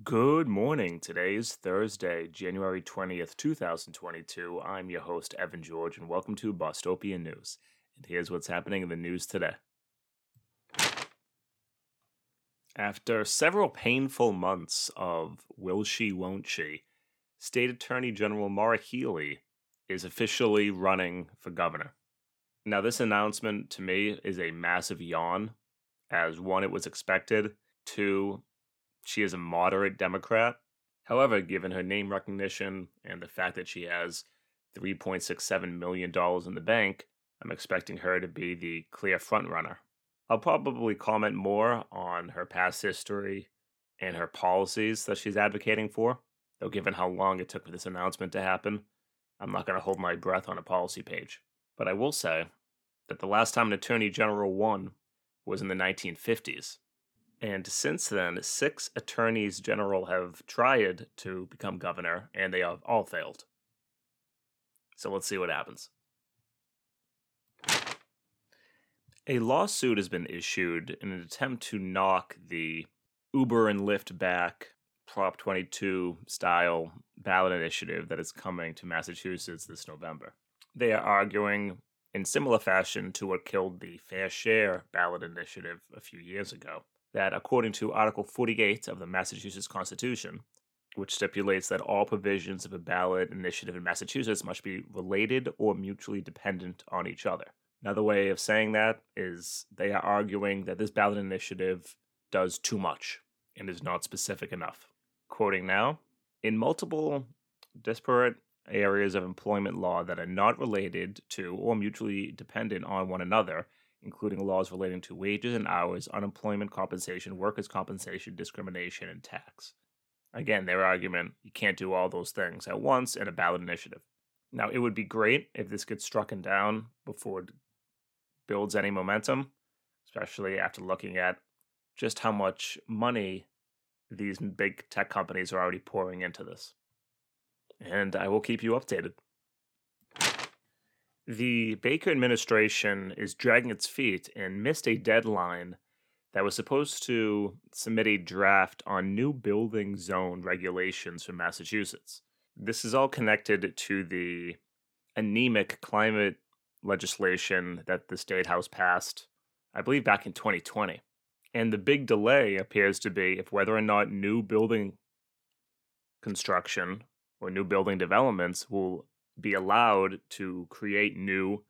Good morning. Today is Thursday, January 20th, 2022. I'm your host, Evan George, and welcome to Bostopian News. And here's what's happening in the news today. After several painful months of will she, won't she, State Attorney General Maura Healey is officially running for governor. Now, this announcement to me is a massive yawn, as one, it was expected, two, she is a moderate Democrat. However, given her name recognition and the fact that she has $3.67 million in the bank, I'm expecting her to be the clear frontrunner. I'll probably comment more on her past history and her policies that she's advocating for, though, given how long it took for this announcement to happen, I'm not going to hold my breath on a policy page. But I will say that the last time an attorney general won was in the 1950s. And since then, six attorneys general have tried to become governor, and they have all failed. So let's see what happens. A lawsuit has been issued in an attempt to knock the Uber and Lyft back Prop 22 style ballot initiative that is coming to Massachusetts this November. They are arguing in similar fashion to what killed the Fair Share ballot initiative a few years ago that according to Article 48 of the Massachusetts Constitution, which stipulates that all provisions of a ballot initiative in Massachusetts must be related or mutually dependent on each other. Another way of saying that is they are arguing that this ballot initiative does too much and is not specific enough. Quoting now In multiple disparate areas of employment law that are not related to or mutually dependent on one another, including laws relating to wages and hours, unemployment compensation, workers' compensation, discrimination, and tax. Again, their argument you can't do all those things at once in a ballot initiative. Now, it would be great if this gets struck down before it builds any momentum, especially after looking at just how much money these big tech companies are already pouring into this. And I will keep you updated. The Baker administration is dragging its feet and missed a deadline that was supposed to submit a draft on new building zone regulations for Massachusetts. This is all connected to the anemic climate legislation that the State House passed, I believe, back in 2020. And the big delay appears to be if whether or not new building construction or new building developments will be allowed to create new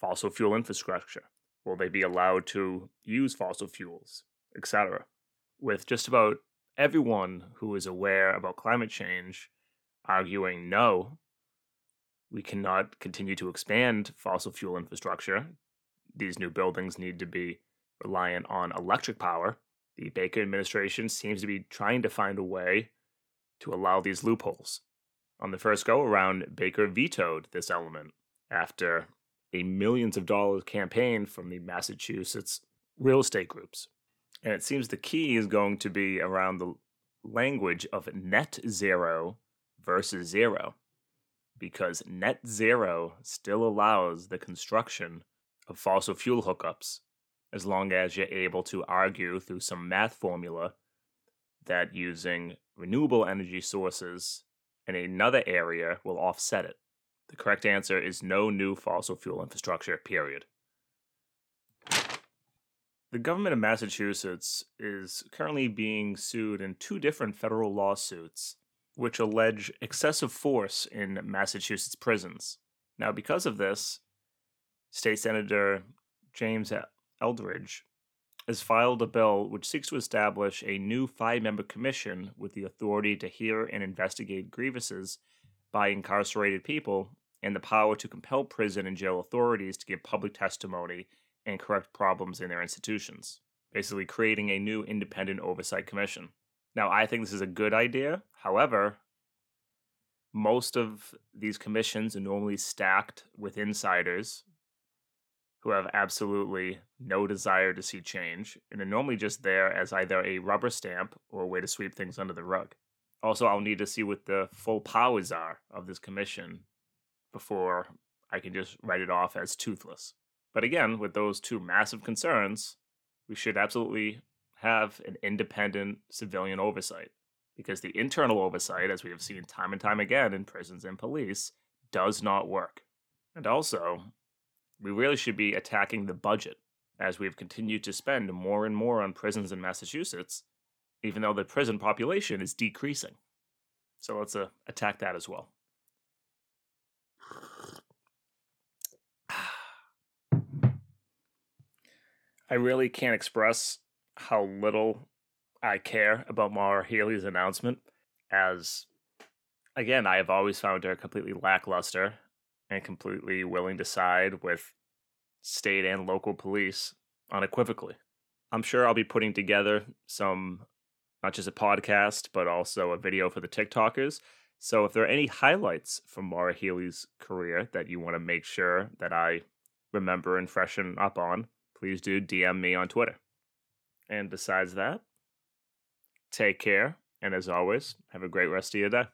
fossil fuel infrastructure? Will they be allowed to use fossil fuels, etc.? With just about everyone who is aware about climate change arguing no, we cannot continue to expand fossil fuel infrastructure. These new buildings need to be reliant on electric power. The Baker administration seems to be trying to find a way to allow these loopholes. On the first go around, Baker vetoed this element after a millions of dollars campaign from the Massachusetts real estate groups. And it seems the key is going to be around the language of net zero versus zero, because net zero still allows the construction of fossil fuel hookups as long as you're able to argue through some math formula that using renewable energy sources and another area will offset it. The correct answer is no new fossil fuel infrastructure, period. The government of Massachusetts is currently being sued in two different federal lawsuits which allege excessive force in Massachusetts prisons. Now, because of this, State Senator James Eldridge has filed a bill which seeks to establish a new five member commission with the authority to hear and investigate grievances by incarcerated people and the power to compel prison and jail authorities to give public testimony and correct problems in their institutions. Basically, creating a new independent oversight commission. Now, I think this is a good idea. However, most of these commissions are normally stacked with insiders who have absolutely no desire to see change and are normally just there as either a rubber stamp or a way to sweep things under the rug. Also, I'll need to see what the full powers are of this commission before I can just write it off as toothless. But again, with those two massive concerns, we should absolutely have an independent civilian oversight. because the internal oversight, as we have seen time and time again in prisons and police, does not work. And also, we really should be attacking the budget, as we've continued to spend more and more on prisons in Massachusetts, even though the prison population is decreasing. So let's uh, attack that as well. I really can't express how little I care about Maura Healey's announcement, as again, I have always found her completely lackluster and completely willing to side with state and local police unequivocally. I'm sure I'll be putting together some, not just a podcast, but also a video for the TikTokers. So if there are any highlights from Maura Healey's career that you want to make sure that I remember and freshen up on, please do DM me on Twitter. And besides that, take care. And as always, have a great rest of your day.